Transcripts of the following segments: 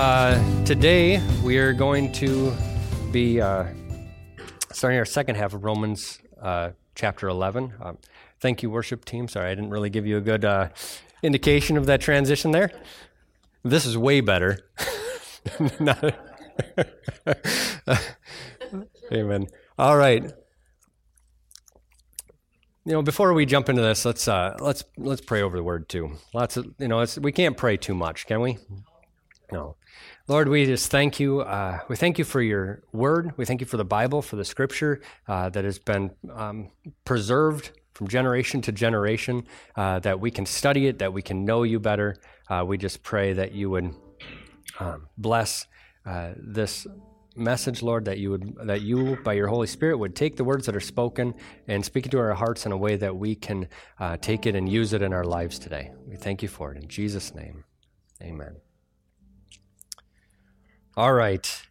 Uh, today we are going to be uh, starting our second half of Romans uh, chapter 11. Um, thank you, worship team. Sorry, I didn't really give you a good uh, indication of that transition there. This is way better. Amen. All right. You know, before we jump into this, let's uh, let's let's pray over the word too. Lots of you know, we can't pray too much, can we? No. Lord, we just thank you. Uh, we thank you for your word. We thank you for the Bible, for the scripture uh, that has been um, preserved from generation to generation, uh, that we can study it, that we can know you better. Uh, we just pray that you would um, bless uh, this message, Lord, that you would that you by your Holy Spirit would take the words that are spoken and speak into our hearts in a way that we can uh, take it and use it in our lives today. We thank you for it in Jesus' name. Amen. All right.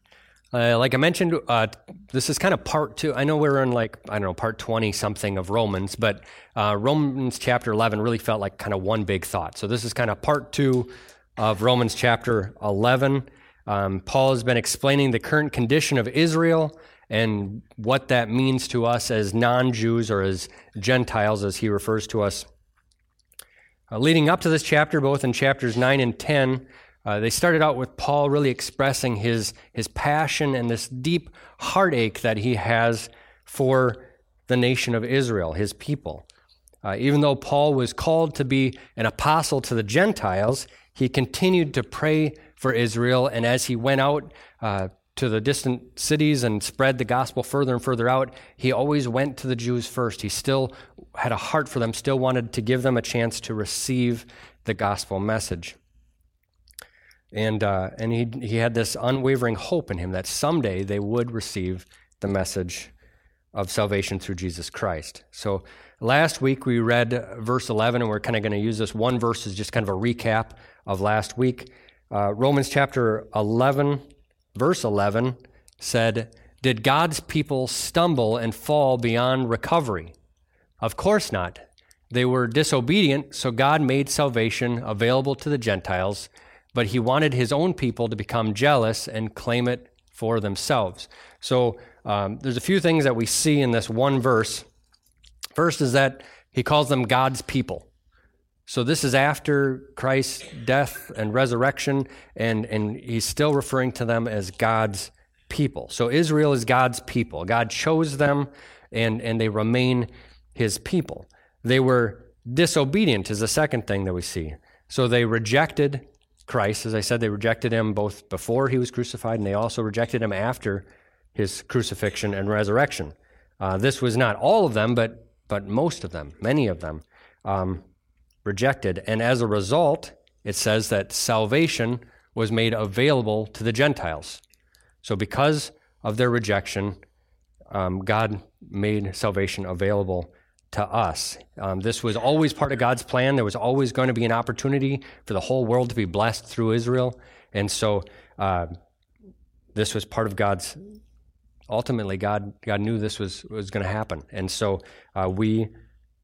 Uh, like I mentioned, uh, this is kind of part two. I know we're in like, I don't know, part 20 something of Romans, but uh, Romans chapter 11 really felt like kind of one big thought. So this is kind of part two of Romans chapter 11. Um, Paul has been explaining the current condition of Israel and what that means to us as non Jews or as Gentiles, as he refers to us. Uh, leading up to this chapter, both in chapters 9 and 10, uh, they started out with Paul really expressing his, his passion and this deep heartache that he has for the nation of Israel, his people. Uh, even though Paul was called to be an apostle to the Gentiles, he continued to pray for Israel. And as he went out uh, to the distant cities and spread the gospel further and further out, he always went to the Jews first. He still had a heart for them, still wanted to give them a chance to receive the gospel message. And, uh, and he, he had this unwavering hope in him that someday they would receive the message of salvation through Jesus Christ. So last week we read verse 11, and we're kind of going to use this one verse as just kind of a recap of last week. Uh, Romans chapter 11, verse 11 said, Did God's people stumble and fall beyond recovery? Of course not. They were disobedient, so God made salvation available to the Gentiles but he wanted his own people to become jealous and claim it for themselves. So um, there's a few things that we see in this one verse. First is that he calls them God's people. So this is after Christ's death and resurrection, and, and he's still referring to them as God's people. So Israel is God's people. God chose them, and, and they remain his people. They were disobedient, is the second thing that we see. So they rejected Christ. As I said, they rejected him both before he was crucified and they also rejected him after his crucifixion and resurrection. Uh, this was not all of them, but, but most of them, many of them, um, rejected. And as a result, it says that salvation was made available to the Gentiles. So, because of their rejection, um, God made salvation available to us. Um, this was always part of God's plan. There was always going to be an opportunity for the whole world to be blessed through Israel. And so uh, this was part of God's. Ultimately, God, God knew this was, was going to happen. And so uh, we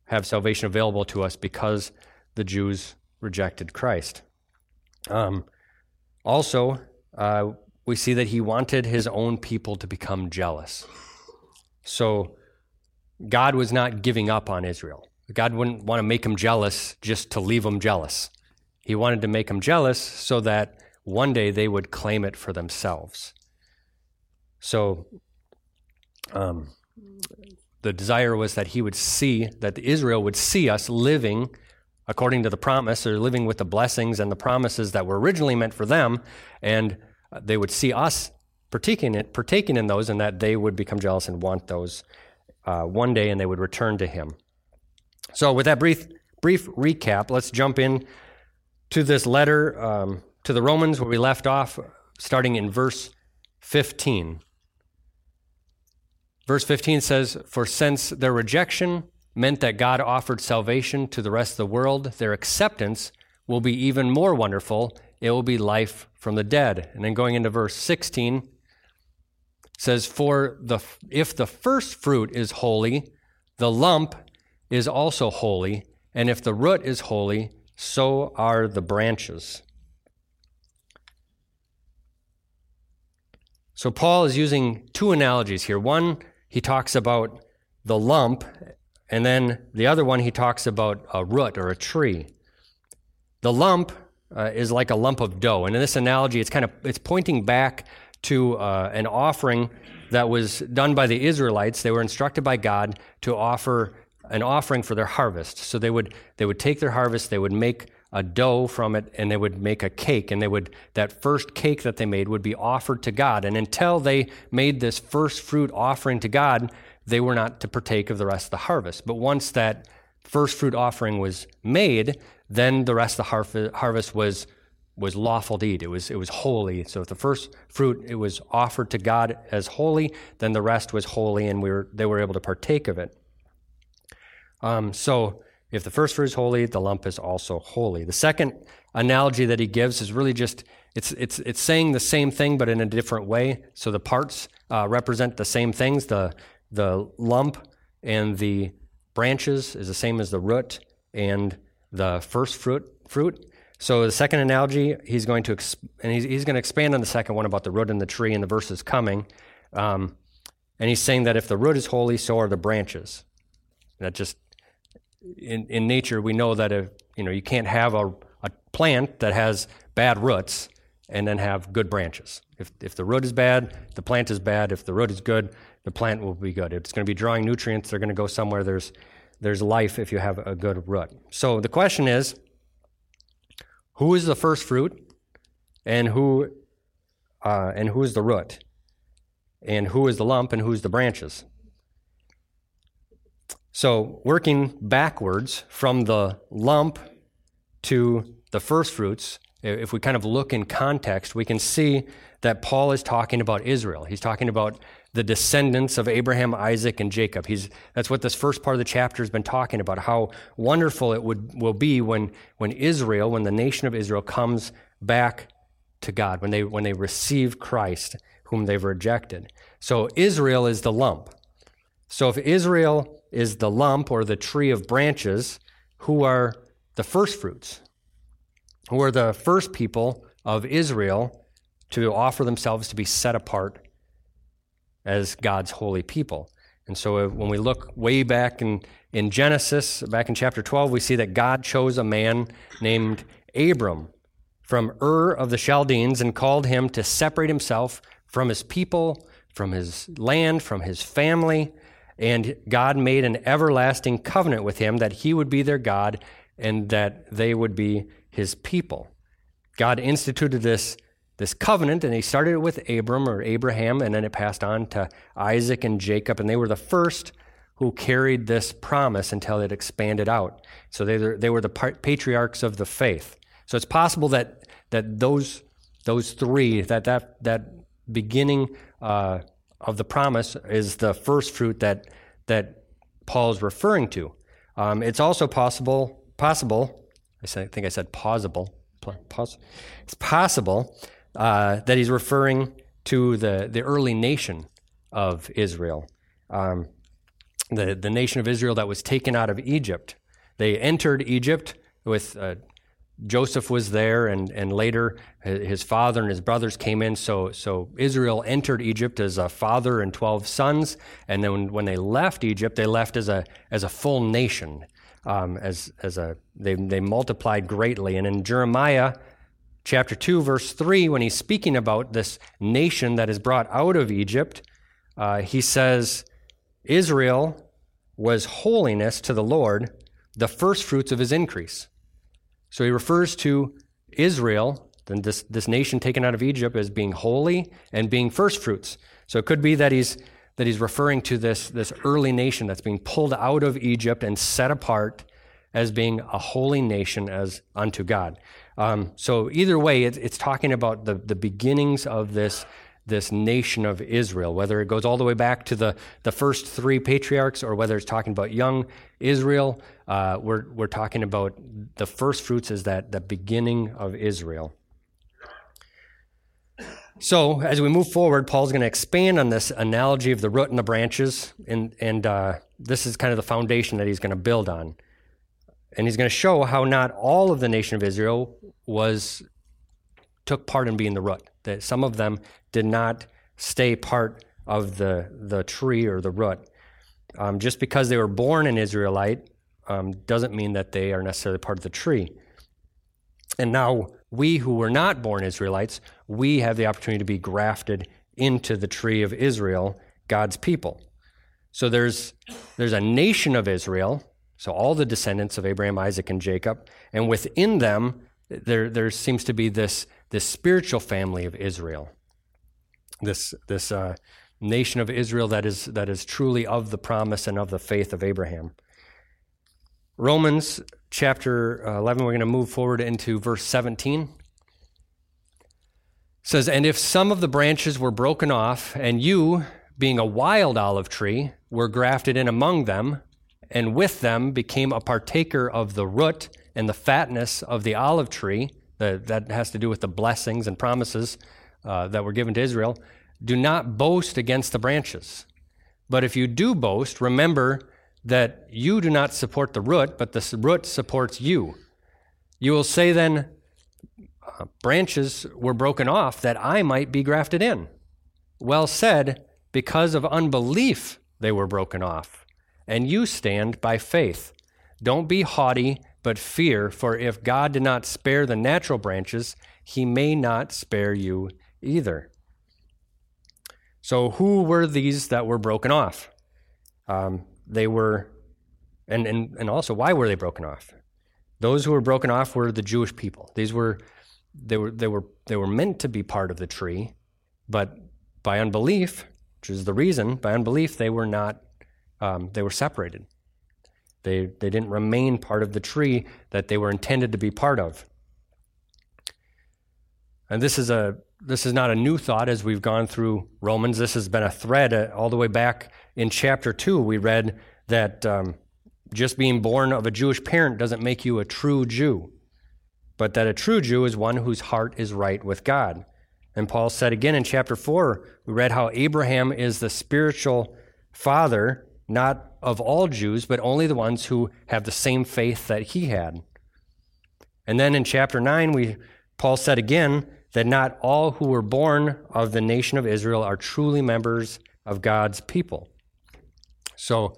have salvation available to us because the Jews rejected Christ. Um, also, uh, we see that he wanted his own people to become jealous. So, God was not giving up on Israel. God wouldn't want to make them jealous just to leave them jealous. He wanted to make them jealous so that one day they would claim it for themselves. So, um, the desire was that he would see, that Israel would see us living according to the promise or living with the blessings and the promises that were originally meant for them, and they would see us partaking in, partaking in those, and that they would become jealous and want those uh, one day and they would return to him. So, with that brief, brief recap, let's jump in to this letter um, to the Romans where we left off, starting in verse 15. Verse 15 says, For since their rejection meant that God offered salvation to the rest of the world, their acceptance will be even more wonderful. It will be life from the dead. And then going into verse 16, says, For the, if the first fruit is holy, the lump is also holy, and if the root is holy, so are the branches. So Paul is using two analogies here. One, he talks about the lump, and then the other one, he talks about a root or a tree. The lump uh, is like a lump of dough, and in this analogy, it's kind of it's pointing back to uh, an offering that was done by the Israelites. They were instructed by God to offer an offering for their harvest. So they would they would take their harvest, they would make a dough from it, and they would make a cake, and they would that first cake that they made would be offered to God. And until they made this first fruit offering to God, they were not to partake of the rest of the harvest. But once that first fruit offering was made, then the rest of the harvest was was lawful to eat. It was it was holy. So if the first fruit it was offered to God as holy, then the rest was holy, and we were they were able to partake of it. Um, so if the first fruit is holy, the lump is also holy. The second analogy that he gives is really just it's it's it's saying the same thing but in a different way. So the parts uh, represent the same things. The the lump and the branches is the same as the root and the first fruit fruit. So the second analogy, he's going to exp- and he's, he's going to expand on the second one about the root and the tree and the verses coming. Um, and he's saying that if the root is holy, so are the branches. That just in, in nature, we know that if, you know, you can't have a, a plant that has bad roots and then have good branches. If, if the root is bad, the plant is bad. If the root is good, the plant will be good. It's going to be drawing nutrients. They're going to go somewhere. There's, there's life if you have a good root. So the question is who is the first fruit and who, uh, and who is the root? And who is the lump and who's the branches? So, working backwards from the lump to the first fruits, if we kind of look in context, we can see that Paul is talking about Israel. He's talking about the descendants of Abraham, Isaac, and Jacob. He's, that's what this first part of the chapter has been talking about, how wonderful it would, will be when, when Israel, when the nation of Israel comes back to God, when they, when they receive Christ, whom they've rejected. So Israel is the lump. So if Israel is the lump or the tree of branches, who are the first fruits, who are the first people of Israel to offer themselves to be set apart as God's holy people. And so uh, when we look way back in, in Genesis, back in chapter 12, we see that God chose a man named Abram from Ur of the Chaldeans and called him to separate himself from his people, from his land, from his family, and God made an everlasting covenant with him that he would be their God and that they would be his people. God instituted this, this covenant, and he started it with Abram or Abraham, and then it passed on to Isaac and Jacob, and they were the first who carried this promise until it expanded out. So they, they were the patriarchs of the faith. So it's possible that, that those, those three, that, that, that beginning uh, of the promise is the first fruit that, that Paul is referring to. Um, it's also possible, possible, I think I said possible, it's possible uh, that he's referring to the, the early nation of Israel, um, the, the nation of Israel that was taken out of Egypt. They entered Egypt with uh, Joseph was there, and, and later his father and his brothers came in. So, so Israel entered Egypt as a father and 12 sons. And then when they left Egypt, they left as a, as a full nation. Um, as, as a, they, they multiplied greatly. And in Jeremiah chapter 2, verse 3, when he's speaking about this nation that is brought out of Egypt, uh, he says, Israel was holiness to the Lord, the first fruits of his increase. So he refers to Israel, then this, this nation taken out of Egypt, as being holy and being first fruits. So it could be that he's that he's referring to this, this early nation that's being pulled out of Egypt and set apart as being a holy nation as unto God. Um, so either way, it, it's talking about the, the beginnings of this this nation of Israel, whether it goes all the way back to the, the first three patriarchs or whether it's talking about young Israel, uh, we're, we're talking about the first fruits as that the beginning of Israel. So, as we move forward, Paul's going to expand on this analogy of the root and the branches, and, and uh, this is kind of the foundation that he's going to build on. And he's going to show how not all of the nation of Israel was took part in being the root. That some of them did not stay part of the, the tree or the root. Um, just because they were born an Israelite um, doesn't mean that they are necessarily part of the tree. And now we who were not born Israelites, we have the opportunity to be grafted into the tree of Israel, God's people. So there's there's a nation of Israel, so all the descendants of Abraham, Isaac, and Jacob, and within them there there seems to be this this spiritual family of Israel, this this uh, nation of Israel that is that is truly of the promise and of the faith of Abraham. Romans chapter uh, 11, we're going to move forward into verse 17. It says, And if some of the branches were broken off, and you, being a wild olive tree, were grafted in among them, and with them became a partaker of the root and the fatness of the olive tree, that has to do with the blessings and promises uh, that were given to Israel, do not boast against the branches. But if you do boast, remember that you do not support the root, but the root supports you. You will say then, uh, branches were broken off that I might be grafted in. Well said, because of unbelief they were broken off. And you stand by faith. Don't be haughty, but fear, for if God did not spare the natural branches, he may not spare you either. So, who were these that were broken off? Um, they were, and, and, and also, why were they broken off? Those who were broken off were the Jewish people. These were, they were, they were, they were meant to be part of the tree, but by unbelief, which is the reason, by unbelief, they were not, um, they were separated. They, they didn't remain part of the tree that they were intended to be part of. And this is a this is not a new thought as we've gone through Romans. This has been a thread uh, all the way back in chapter two. We read that um, just being born of a Jewish parent doesn't make you a true Jew, but that a true Jew is one whose heart is right with God. And Paul said again in chapter four, we read how Abraham is the spiritual father, not of all Jews, but only the ones who have the same faith that he had. And then in chapter nine, we Paul said again that not all who were born of the nation of Israel are truly members of God's people. So,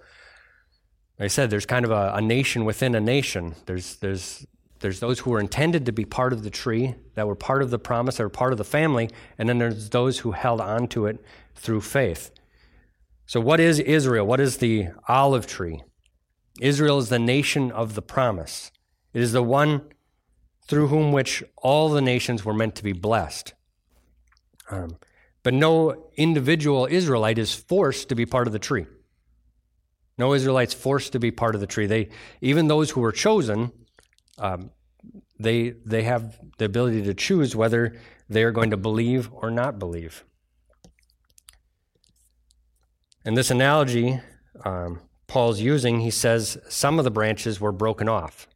like I said, there's kind of a, a, nation within a nation. There's, there's, there's those who were intended to be part of the tree, that were part of the promise, that were part of the family, and then there's those who held on to it through faith. So, what is Israel? What is the olive tree? Israel is the nation of the promise. It is the one through whom which all the nations were meant to be blessed. Um, but no individual Israelite is forced to be part of the tree. No Israelites forced to be part of the tree. They, even those who were chosen, um, they they have the ability to choose whether they are going to believe or not believe. And this analogy um, Paul's using, he says some of the branches were broken off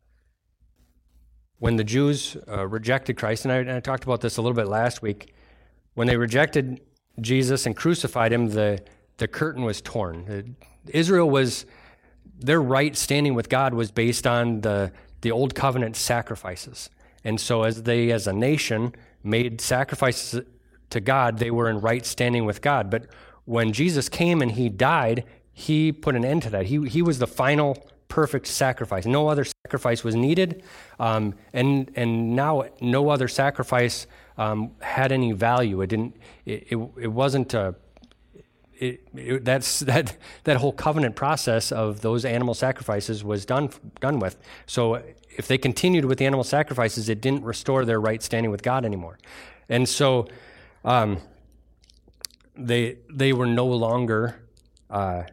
when the Jews uh, rejected Christ, and I, and I, talked about this a little bit last week, when they rejected Jesus and crucified him, the, the curtain was torn. Israel was, their right standing with God was based on the, the old covenant sacrifices. And so, as they, as a nation, made sacrifices to God, they were in right standing with God. But when Jesus came and he died, he put an end to that. He, he was the final perfect sacrifice. No other sacrifice was needed, um, and and now no other sacrifice um, had any value. It didn't. It, it, it wasn't a. It, it, that's that that whole covenant process of those animal sacrifices was done done with. So if they continued with the animal sacrifices, it didn't restore their right standing with God anymore, and so um, they they were no longer uh,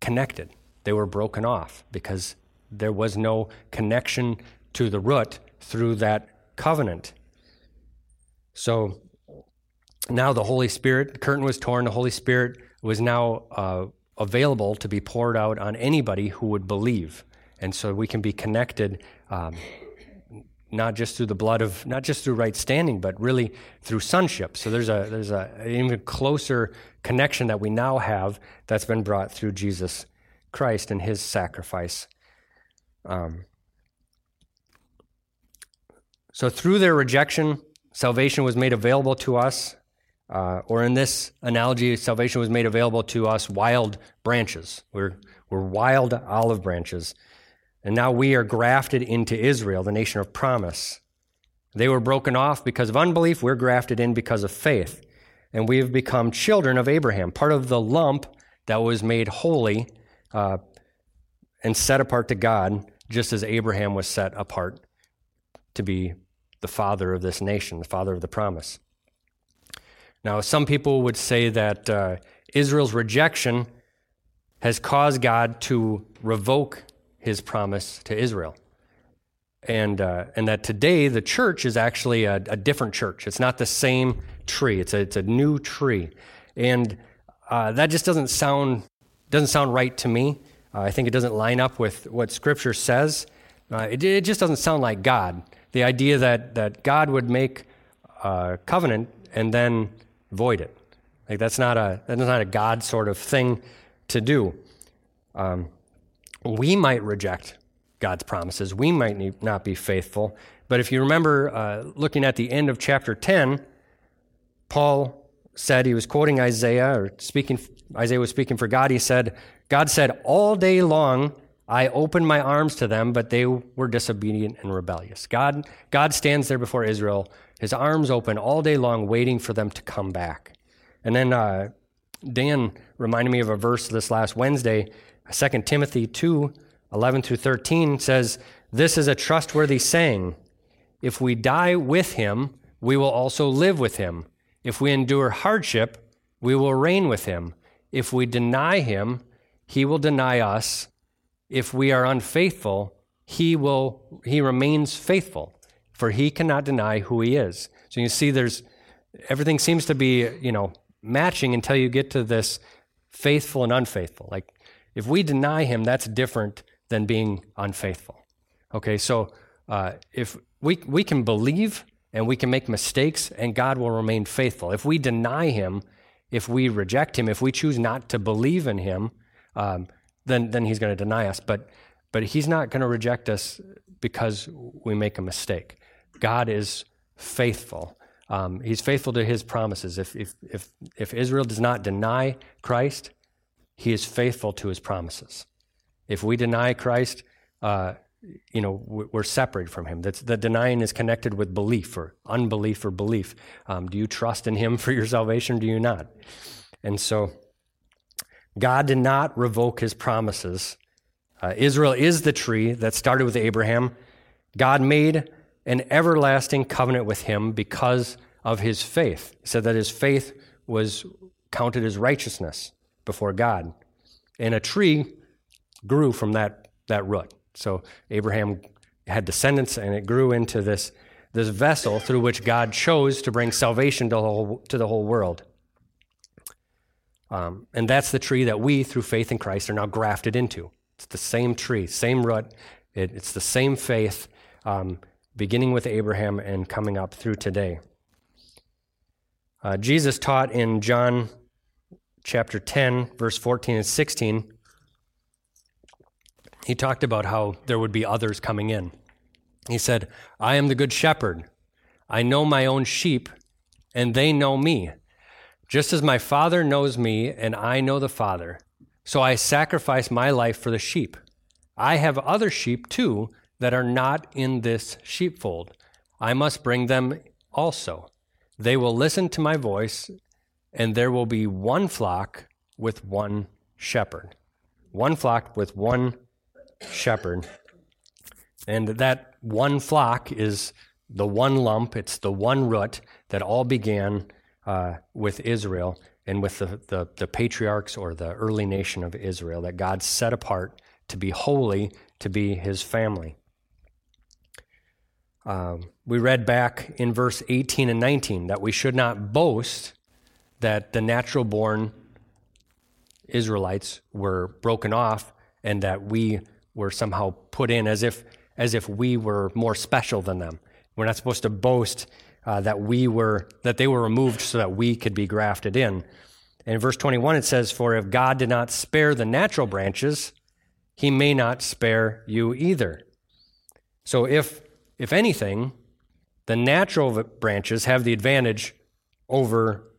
connected. They were broken off because there was no connection to the root through that covenant. So now the Holy Spirit, the curtain was torn, the Holy Spirit was now uh, available to be poured out on anybody who would believe. And so we can be connected um, not just through the blood of, not just through right standing, but really through sonship. So there's a there's a even closer connection that we now have that's been brought through Jesus Christ and His sacrifice um, so through their rejection, salvation was made available to us. Uh, or in this analogy, salvation was made available to us wild branches. We're, we're wild olive branches. And now we are grafted into Israel, the nation of promise. They were broken off because of unbelief. We're grafted in because of faith. And we have become children of Abraham, part of the lump that was made holy uh, and set apart to God, just as Abraham was set apart to be the father of this nation, the father of the promise. Now, some people would say that uh, Israel's rejection has caused God to revoke his promise to Israel. And, uh, and that today the church is actually a, a, different church. It's not the same tree, it's a, it's a new tree. And uh, that just doesn't sound, doesn't sound right to me. Uh, I think it doesn't line up with what Scripture says. Uh, it, it, just doesn't sound like God. The idea that, that God would make a covenant and then void it. Like that's not a that's not a God sort of thing to do. Um, we might reject God's promises. We might not be faithful. But if you remember, uh, looking at the end of chapter ten, Paul said he was quoting Isaiah or speaking. Isaiah was speaking for God. He said, "God said all day long." I opened my arms to them, but they were disobedient and rebellious. God, God stands there before Israel his arms open all day long, waiting for them to come back. And then uh, Dan reminded me of a verse this last Wednesday, 2 Timothy 2 11 through 13 says, This is a trustworthy saying. If we die with him, we will also live with him. If we endure hardship, we will reign with him. If we deny him, he will deny us. If we are unfaithful, he will he remains faithful for he cannot deny who he is. So you see, there's everything seems to be, you know, matching until you get to this faithful and unfaithful. Like if we deny him, that's different than being unfaithful. Okay, so uh, if we we can believe and we can make mistakes, and God will remain faithful. If we deny him, if we reject him, if we choose not to believe in him, um, then then he's going to deny us. But but he's not going to reject us because we make a mistake. God is faithful. Um, he's faithful to his promises. If, if, if, if Israel does not deny Christ, he is faithful to his promises. If we deny Christ, uh, you know, we're separated from him. That's, the denying is connected with belief or unbelief or belief. Um, do you trust in him for your salvation? do you not? And so God did not revoke his promises. Uh, Israel is the tree that started with Abraham. God made an everlasting covenant with him because of his faith. He said that his faith was counted as righteousness before God. And a tree grew from that, that root. So Abraham had descendants and it grew into this, this vessel through which God chose to bring salvation to the whole, to the whole world. Um, and that's the tree that we, through faith in Christ, are now grafted into. It's the same tree, same root. It, it's the same faith. Um, beginning with Abraham and coming up through today. Uh, Jesus taught in John chapter 10, verse 14 and 16. He talked about how there would be others coming in. He said, I am the good shepherd. I know my own sheep, and they know me. Just as my Father knows me, and I know the Father, so I sacrifice my life for the sheep. I have other sheep too that are not in this sheepfold. I must bring them also. They will listen to my voice, and there will be one flock with one shepherd. One flock with one shepherd. And that one flock is the one lump, it's the one root that all began uh, with Israel and with the, the, the patriarchs or the early nation of Israel that God set apart to be holy, to be his family. Um, we read back in verse 18 and 19 that we should not boast that the natural born Israelites were broken off and that we were somehow put in as if, as if we were more special than them. We're not supposed to boast uh, that we were that they were removed so that we could be grafted in. And in verse 21 it says, For if God did not spare the natural branches, he may not spare you either. So if if anything, the natural branches have the advantage over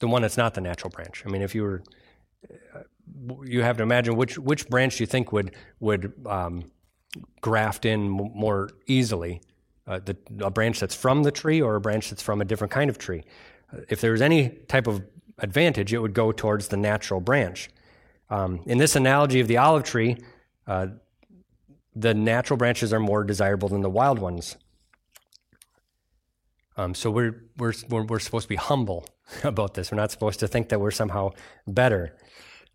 the one that's not the natural branch. I mean, if you were, you have to imagine which which branch you think would would um, graft in more easily, uh, the, a branch that's from the tree or a branch that's from a different kind of tree. Uh, if there was any type of advantage, it would go towards the natural branch. Um, in this analogy of the olive tree, uh, the natural branches are more desirable than the wild ones. Um, so we're, we're, we're, supposed to be humble about this. We're not supposed to think that we're somehow better.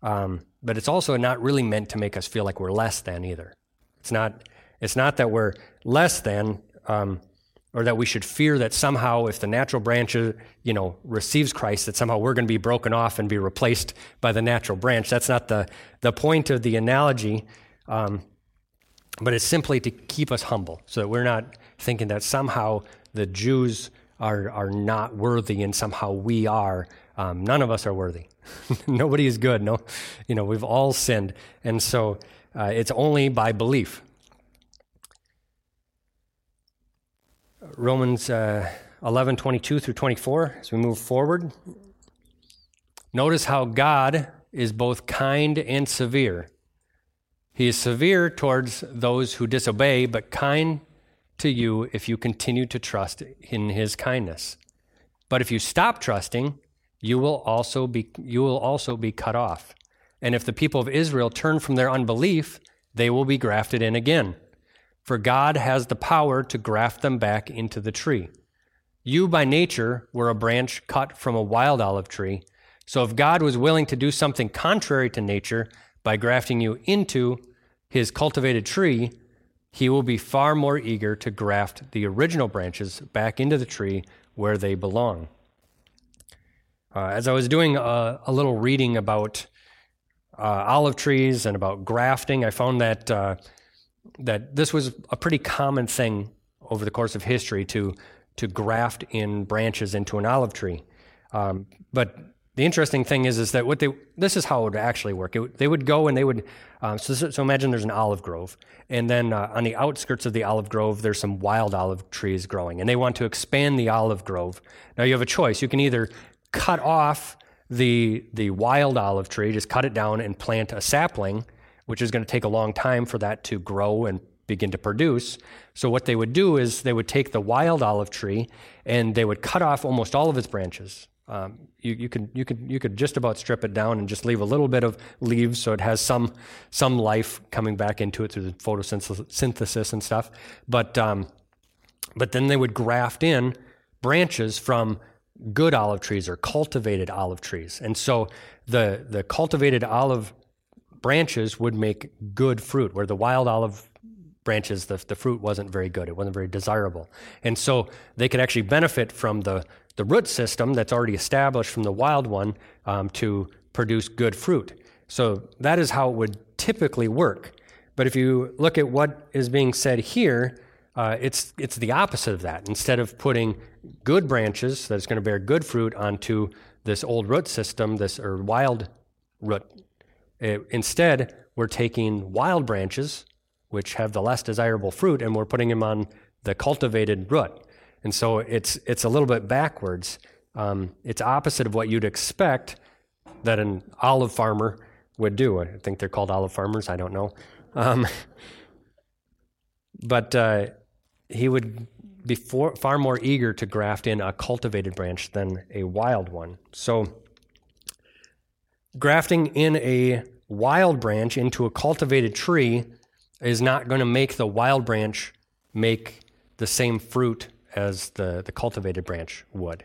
Um, but it's also not really meant to make us feel like we're less than either. It's not, it's not that we're less than, um, or that we should fear that somehow if the natural branch, you know, receives Christ, that somehow we're going to be broken off and be replaced by the natural branch. That's not the, the point of the analogy. Um, but it's simply to keep us humble so that we're not thinking that somehow the Jews are, are not worthy and somehow we are. Um, none of us are worthy. Nobody is good. No, you know, we've all sinned. And so uh, it's only by belief. Romans uh, 11, 22 through 24, as we move forward. Notice how God is both kind and severe. He is severe towards those who disobey, but kind to you if you continue to trust in his kindness. But if you stop trusting, you will also be you will also be cut off. And if the people of Israel turn from their unbelief, they will be grafted in again. For God has the power to graft them back into the tree. You by nature were a branch cut from a wild olive tree. So if God was willing to do something contrary to nature by grafting you into his cultivated tree, he will be far more eager to graft the original branches back into the tree where they belong. Uh, as I was doing a, a little reading about uh, olive trees and about grafting, I found that uh, that this was a pretty common thing over the course of history to to graft in branches into an olive tree. Um, but the interesting thing is, is that what they this is how it would actually work. It, they would go and they would. Um, so, so imagine there's an olive grove, and then uh, on the outskirts of the olive grove, there's some wild olive trees growing, and they want to expand the olive grove. Now you have a choice. You can either cut off the the wild olive tree, just cut it down and plant a sapling, which is going to take a long time for that to grow and begin to produce. So what they would do is they would take the wild olive tree and they would cut off almost all of its branches um, you, you, could you could you could just about strip it down and just leave a little bit of leaves so it has some some life coming back into it through the photosynthesis and stuff. But um, but then they would graft in branches from good olive trees or cultivated olive trees, and so the the cultivated olive branches would make good fruit, where the wild olive branches the, the fruit wasn't very good. It wasn't very desirable. And so they could actually benefit from the the root system that's already established from the wild one um, to produce good fruit. So that is how it would typically work. But if you look at what is being said here, uh, it's it's the opposite of that. Instead of putting good branches that's going to bear good fruit onto this old root system, this or wild root, it, instead we're taking wild branches, which have the less desirable fruit, and we're putting them on the cultivated root. And so it's, it's a little bit backwards. Um, it's opposite of what you'd expect that an olive farmer would do. I think they're called olive farmers. I don't know. Um, but uh, he would be for, far more eager to graft in a cultivated branch than a wild one. So, grafting in a wild branch into a cultivated tree is not going to make the wild branch make the same fruit as the, the cultivated branch would.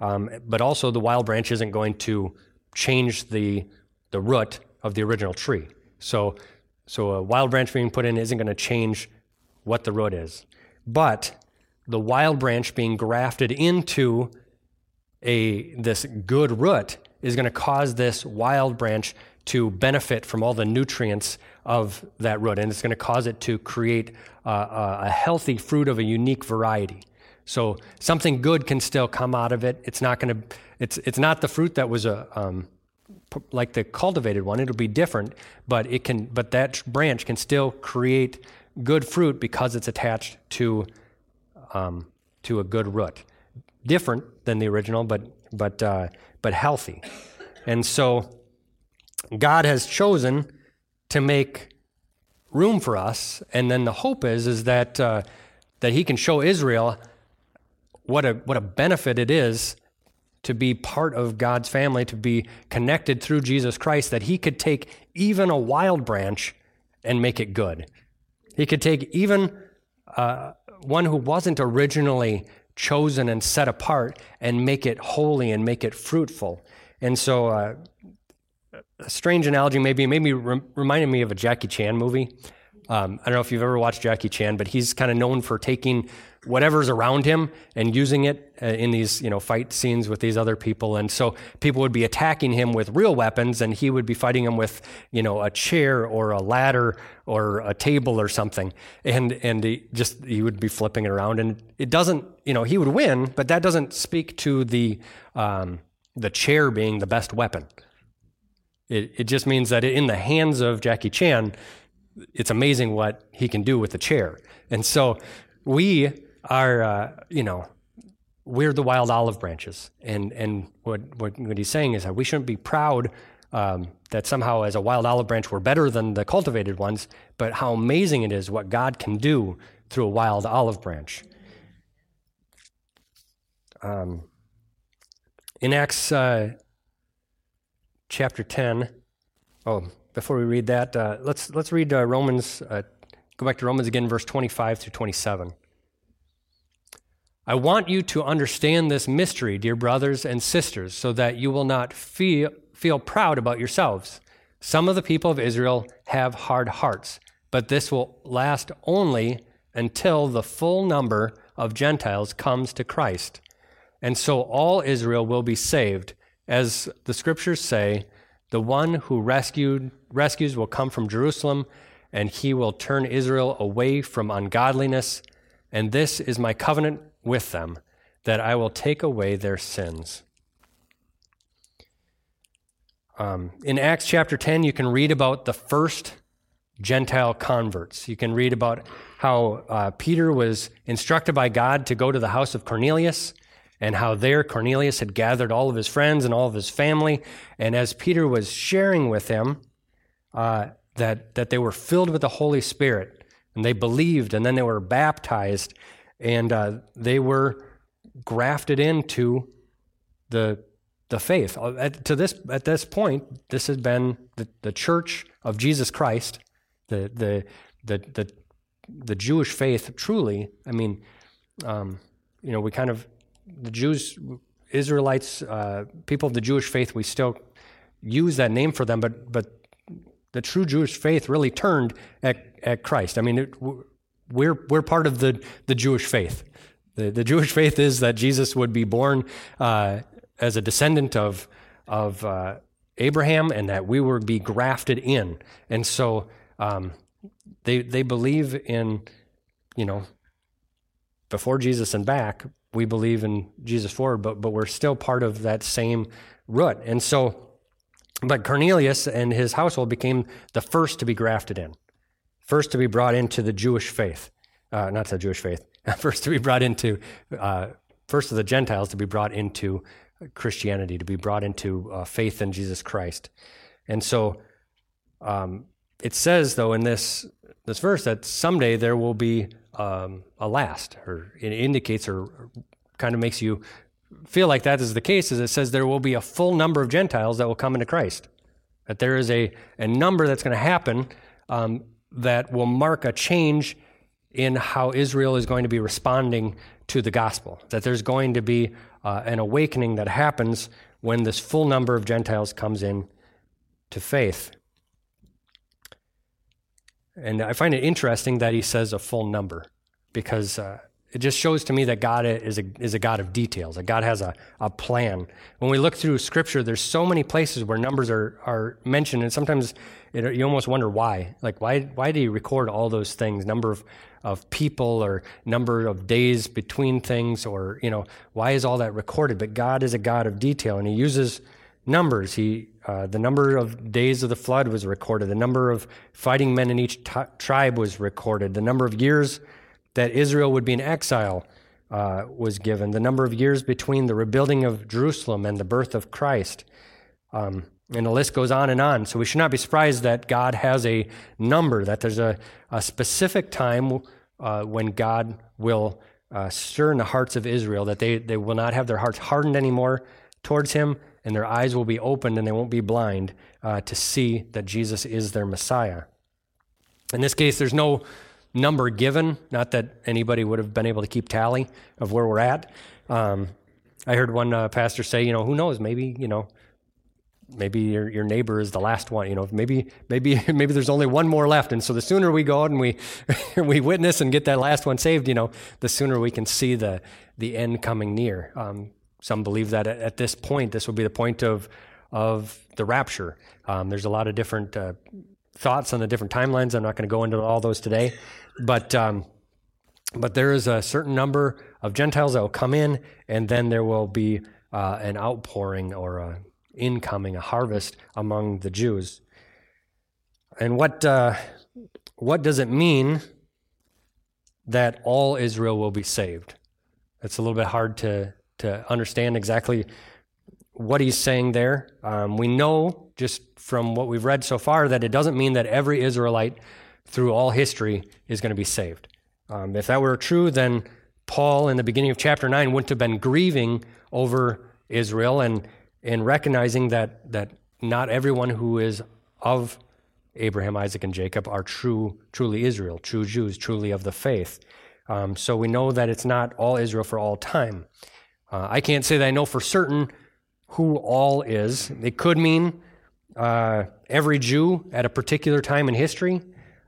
Um, but also, the wild branch isn't going to change the, the root of the original tree. So, so a wild branch being put in isn't going to change what the root is. But the wild branch being grafted into a this good root is going to cause this wild branch to benefit from all the nutrients of that root, and it's going to cause it to create uh, a healthy fruit of a unique variety. So something good can still come out of it. It's not going to. It's it's not the fruit that was a um, like the cultivated one. It'll be different, but it can. But that branch can still create good fruit because it's attached to um, to a good root. different than the original, but but uh, but healthy. And so God has chosen to make room for us, and then the hope is is that uh, that He can show Israel what a what a benefit it is to be part of God's family, to be connected through Jesus Christ, that He could take even a wild branch and make it good. He could take even uh, one who wasn't originally chosen and set apart and make it holy and make it fruitful. And so, uh, a strange analogy maybe, maybe re- reminded me of a Jackie Chan movie. Um, I don't know if you've ever watched Jackie Chan, but he's kind of known for taking whatever's around him and using it uh, in these you know fight scenes with these other people. And so people would be attacking him with real weapons and he would be fighting them with you know a chair or a ladder or a table or something. And and he just he would be flipping it around. And it doesn't you know he would win but that doesn't speak to the um, the chair being the best weapon. It, it just means that in the hands of Jackie Chan it's amazing what he can do with the chair. And so we are, uh, you know, we're the wild olive branches. And, and what, what, what he's saying is that we shouldn't be proud um, that somehow as a wild olive branch we're better than the cultivated ones, but how amazing it is what God can do through a wild olive branch. Um, in Acts uh, chapter 10, oh, before we read that, uh, let's, let's read uh, Romans, uh, go back to Romans again, verse 25 through 27. I want you to understand this mystery, dear brothers and sisters, so that you will not feel, feel proud about yourselves. Some of the people of Israel have hard hearts, but this will last only until the full number of Gentiles comes to Christ. And so all Israel will be saved. As the scriptures say, the one who rescued, rescues will come from Jerusalem, and he will turn Israel away from ungodliness. And this is my covenant with them, that I will take away their sins. Um, in Acts chapter 10, you can read about the first Gentile converts. You can read about how uh, Peter was instructed by God to go to the house of Cornelius, and how there Cornelius had gathered all of his friends and all of his family. And as Peter was sharing with him, uh, that, that they were filled with the Holy Spirit, and they believed, and then they were baptized, and uh, they were grafted into the the faith. Uh, at, to this at this point, this has been the, the church of Jesus Christ, the the the the, the Jewish faith. Truly, I mean, um, you know, we kind of the Jews, Israelites, uh, people of the Jewish faith. We still use that name for them, but but the true Jewish faith really turned at, at Christ. I mean, it, we're, we're part of the, the Jewish faith. The, the Jewish faith is that Jesus would be born uh, as a descendant of, of uh, Abraham and that we would be grafted in. And so um, they, they believe in, you know, before Jesus and back, we believe in Jesus forward, but, but we're still part of that same root. And so, but Cornelius and his household became the first to be grafted in first to be brought into the Jewish faith, uh, not to the Jewish faith, first to be brought into, uh, first of the Gentiles to be brought into Christianity, to be brought into uh, faith in Jesus Christ. And so um, it says, though, in this, this verse that someday there will be um, a last, or it indicates or kind of makes you feel like that is the case, is it says there will be a full number of Gentiles that will come into Christ. That there is a, a number that's going to happen um, that will mark a change in how Israel is going to be responding to the gospel. That there's going to be uh, an awakening that happens when this full number of Gentiles comes in to faith. And I find it interesting that he says a full number because uh, it just shows to me that God is a, is a God of details, that God has a, a plan. When we look through Scripture, there's so many places where numbers are, are mentioned, and sometimes it, you almost wonder why. Like, why, why do you record all those things? Number of, of people or number of days between things, or, you know, why is all that recorded? But God is a God of detail, and He uses numbers. He, uh, the number of days of the flood was recorded, the number of fighting men in each t- tribe was recorded, the number of years that Israel would be in exile uh, was given, the number of years between the rebuilding of Jerusalem and the birth of Christ. Um, and the list goes on and on. So we should not be surprised that God has a number, that there's a, a specific time uh, when God will uh, stir in the hearts of Israel, that they, they will not have their hearts hardened anymore towards Him, and their eyes will be opened and they won't be blind uh, to see that Jesus is their Messiah. In this case, there's no number given, not that anybody would have been able to keep tally of where we're at. Um, I heard one uh, pastor say, you know, who knows, maybe, you know, maybe your, your neighbor is the last one you know maybe maybe maybe there's only one more left. And so the sooner we go out and we we witness and get that last one saved you know the sooner we can see the the end coming near. Um, some believe that at, at, this point this will be the point of of the rapture. Um, there's a lot of different uh, thoughts on the different timelines i'm not going to go into all those today but um, but there is a certain number of gentiles that will come in and then there will be uh, an outpouring or a incoming, a harvest among the Jews. And what, uh, what does it mean that all Israel will be saved? It's a little bit hard to, to understand exactly what he's saying there. Um, we know just from what we've read so far that it doesn't mean that every Israelite through all history is going to be saved. Um, if that were true, then Paul in the beginning of chapter 9 wouldn't have been grieving over Israel and and recognizing that that not everyone who is of Abraham, Isaac, and Jacob are true, truly Israel, true Jews, truly of the faith. Um, so we know that it's not all Israel for all time. Uh, I can't say that I know for certain who all is. It could mean uh, every Jew at a particular time in history.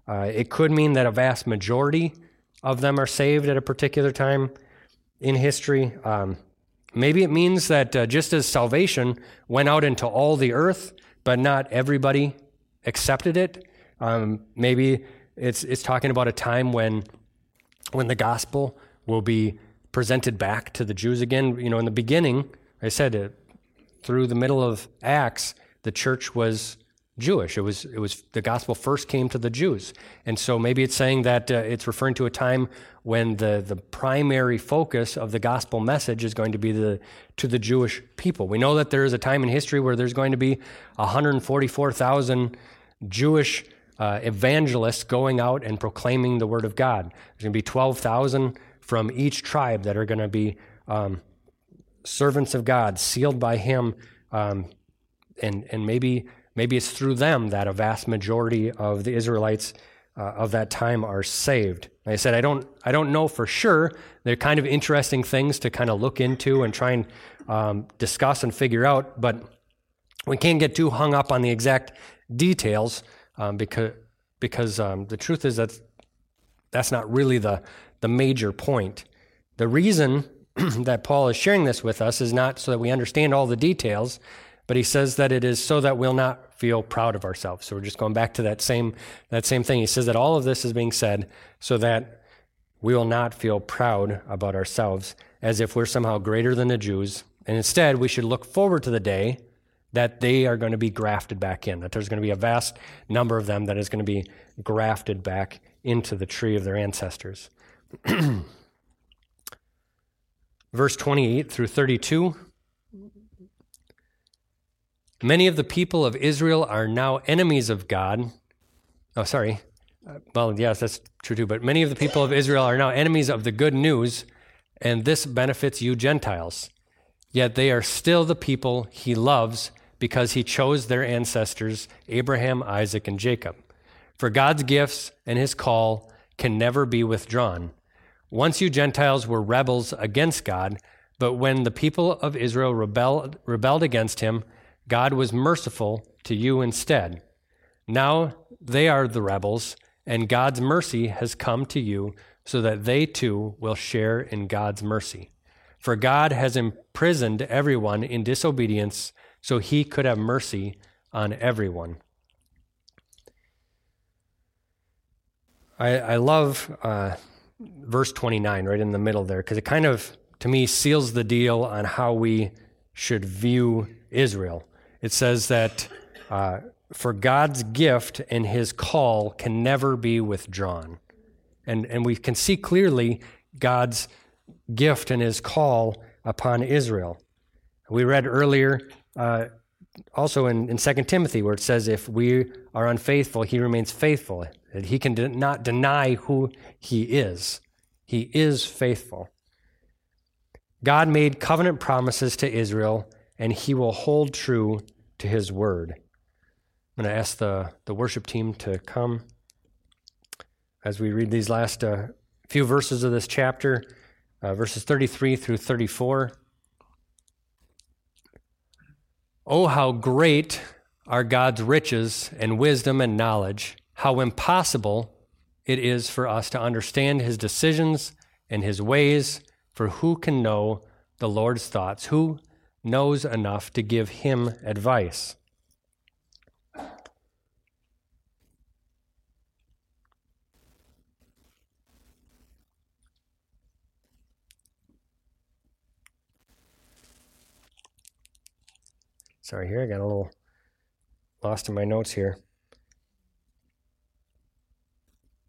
Uh, it could mean that a vast majority of them are saved at a particular time in history. Um, Maybe it means that uh, just as salvation went out into all the earth, but not everybody accepted it. Um, maybe it's it's talking about a time when when the gospel will be presented back to the Jews again. You know, in the beginning, I said uh, through the middle of Acts, the church was Jewish. It was it was the gospel first came to the Jews, and so maybe it's saying that uh, it's referring to a time when the the primary focus of the gospel message is going to be the to the Jewish people. We know that there is a time in history where there's going to be 144,000 Jewish uh, evangelists going out and proclaiming the word of God. There's going to be 12,000 from each tribe that are going to be um, servants of God, sealed by Him, um, and and maybe Maybe it's through them that a vast majority of the Israelites uh, of that time are saved. Like I said, I don't, I don't know for sure. They're kind of interesting things to kind of look into and try and um, discuss and figure out, but we can't get too hung up on the exact details um, because, because um, the truth is that that's not really the, the major point. The reason that Paul is sharing this with us is not so that we understand all the details, but he says that it is so that we'll not feel proud of ourselves. So we're just going back to that same that same thing. He says that all of this is being said so that we will not feel proud about ourselves as if we're somehow greater than the Jews. And instead, we should look forward to the day that they are going to be grafted back in, that there's going to be a vast number of them that is going to be grafted back into the tree of their ancestors. Verse 28 through 32 Many of the people of Israel are now enemies of God. Oh, sorry. Uh, well, yes, that's true too. But many of the people of Israel are now enemies of the good news, and this benefits you Gentiles. Yet they are still the people he loves because he chose their ancestors, Abraham, Isaac, and Jacob. For God's gifts and his call can never be withdrawn. Once you Gentiles were rebels against God, but when the people of Israel rebelled, rebelled against him, God was merciful to you instead. Now they are the rebels, and God's mercy has come to you so that they too will share in God's mercy. For God has imprisoned everyone in disobedience so he could have mercy on everyone. I, I love uh, verse 29 right in the middle there because it kind of, to me, seals the deal on how we should view Israel it says that uh, for God's gift and his call can never be withdrawn. And, and we can see clearly God's gift and his call upon Israel. We read earlier, uh, also in, in 2 Timothy, where it says, If we are unfaithful, he remains faithful, that he can de- not deny who he is. He is faithful. God made covenant promises to Israel, and he will hold true to his word. I'm going to ask the, the worship team to come as we read these last uh, few verses of this chapter, uh, verses 33 through 34. Oh, how great are God's riches and wisdom and knowledge, how impossible it is for us to understand his decisions and his ways, for who can know the Lord's thoughts? Who knows enough to give him advice? Sorry, here I got a little lost in my notes here.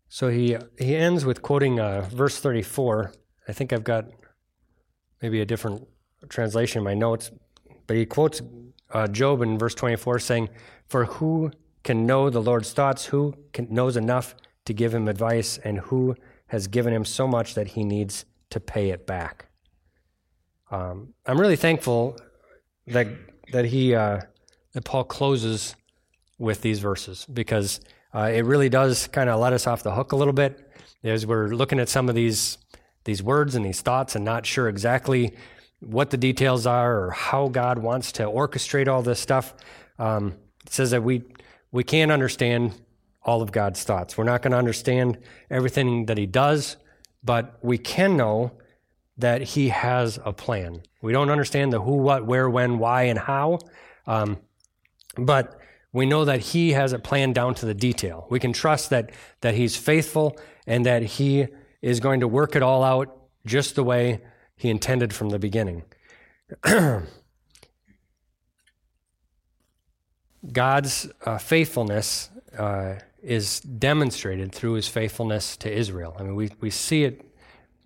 So he he ends with quoting uh, verse 34. I think I've got maybe a different translation in my notes, but he quotes uh, Job in verse 24 saying, For who can know the Lord's thoughts? Who can, knows enough to give him advice? And who has given him so much that he needs to pay it back? Um, I'm really thankful that that he uh, that Paul closes with these verses because uh, it really does kind of let us off the hook a little bit as we're looking at some of these these words and these thoughts and not sure exactly what the details are or how God wants to orchestrate all this stuff. Um, it says that we we can't understand all of God's thoughts. We're not going to understand everything that He does, but we can know that He has a plan. We don't understand the who, what, where, when, why, and how, um, but we know that He has a plan down to the detail. We can trust that that He's faithful and that He is going to work it all out just the way He intended from the beginning. God's uh, faithfulness uh, is demonstrated through his faithfulness to Israel. I mean, we, we see it,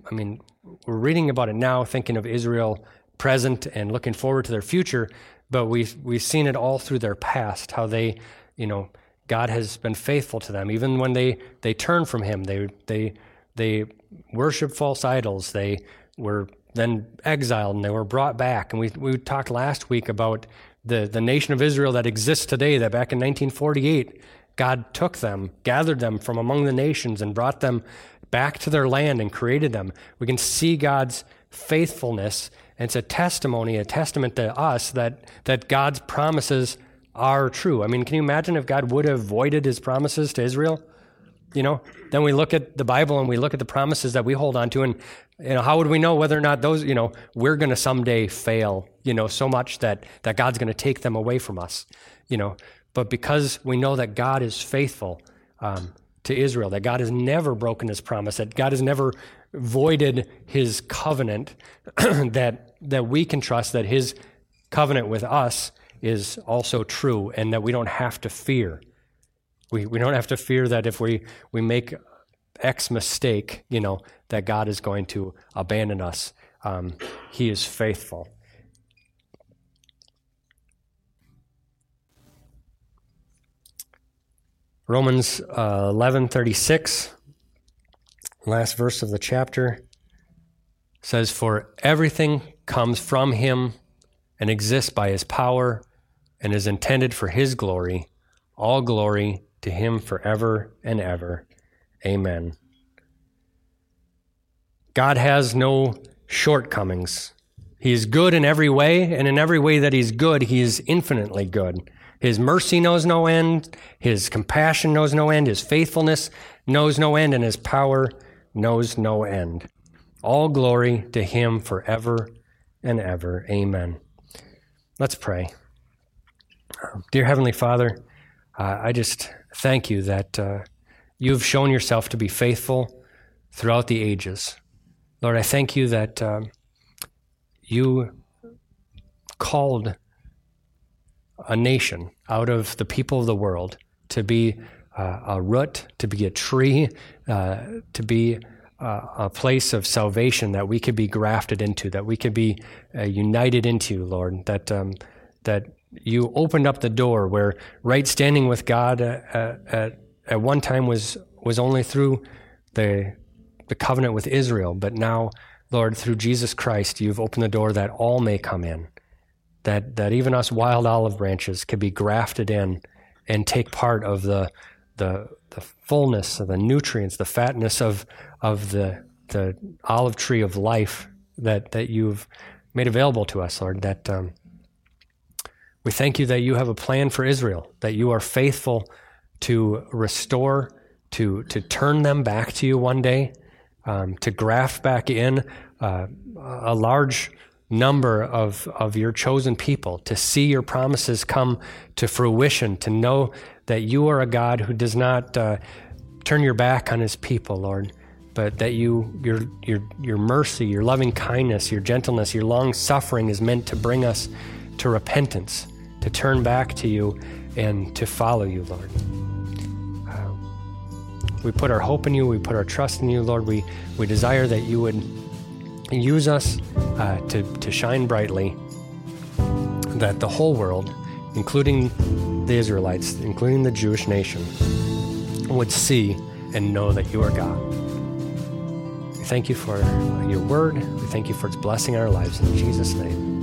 I mean, we're reading about it now, thinking of Israel present and looking forward to their future, but we've, we've seen it all through their past, how they, you know, God has been faithful to them. Even when they, they turn from him, they, they, they worship false idols. They were then exiled and they were brought back. And we, we talked last week about the, the nation of Israel that exists today, that back in 1948, God took them, gathered them from among the nations, and brought them back to their land and created them. We can see God's faithfulness and it's a testimony, a testament to us that, that God's promises are true. I mean, can you imagine if God would have voided his promises to Israel? You know, then we look at the Bible and we look at the promises that we hold on to, and you know, how would we know whether or not those, you know, we're going to someday fail, you know, so much that that God's going to take them away from us, you know? But because we know that God is faithful um, to Israel, that God has never broken His promise, that God has never voided his covenant, that, that we can trust that his covenant with us is also true and that we don't have to fear. We, we don't have to fear that if we, we make X mistake, you know, that God is going to abandon us. Um, he is faithful. Romans uh, 11:36 last verse of the chapter says, For everything comes from him and exists by his power and is intended for his glory. All glory to him forever and ever. Amen. God has no shortcomings. He is good in every way, and in every way that he's good, he is infinitely good. His mercy knows no end, his compassion knows no end, his faithfulness knows no end, and his power knows no end. All glory to him forever and ever. Amen. Let's pray. Dear Heavenly Father, uh, I just thank you that uh, you've shown yourself to be faithful throughout the ages. Lord, I thank you that uh, you called a nation out of the people of the world to be uh, a root, to be a tree, uh, to be uh, a place of salvation that we could be grafted into, that we could be uh, united into, Lord. That um, that you opened up the door where right standing with God uh, uh, at at one time was was only through the the covenant with Israel, but now, Lord, through Jesus Christ, you've opened the door that all may come in. That that even us wild olive branches could be grafted in and take part of the the the fullness of the nutrients, the fatness of of the the olive tree of life that that you've made available to us, Lord. That um, we thank you that you have a plan for Israel, that you are faithful to restore, to to turn them back to you one day, um, to graft back in uh, a large number of, of your chosen people, to see your promises come to fruition, to know that you are a God who does not uh, turn your back on his people, Lord, but that you your your your mercy, your loving kindness, your gentleness, your long suffering is meant to bring us to repentance, to turn back to you and to follow you, Lord. Uh, we put our hope in you, we put our trust in you, Lord. We we desire that you would use us uh, to, to shine brightly, that the whole world, including the Israelites, including the Jewish nation, would see and know that you are God. We thank you for your word. We thank you for its blessing in our lives. In Jesus' name.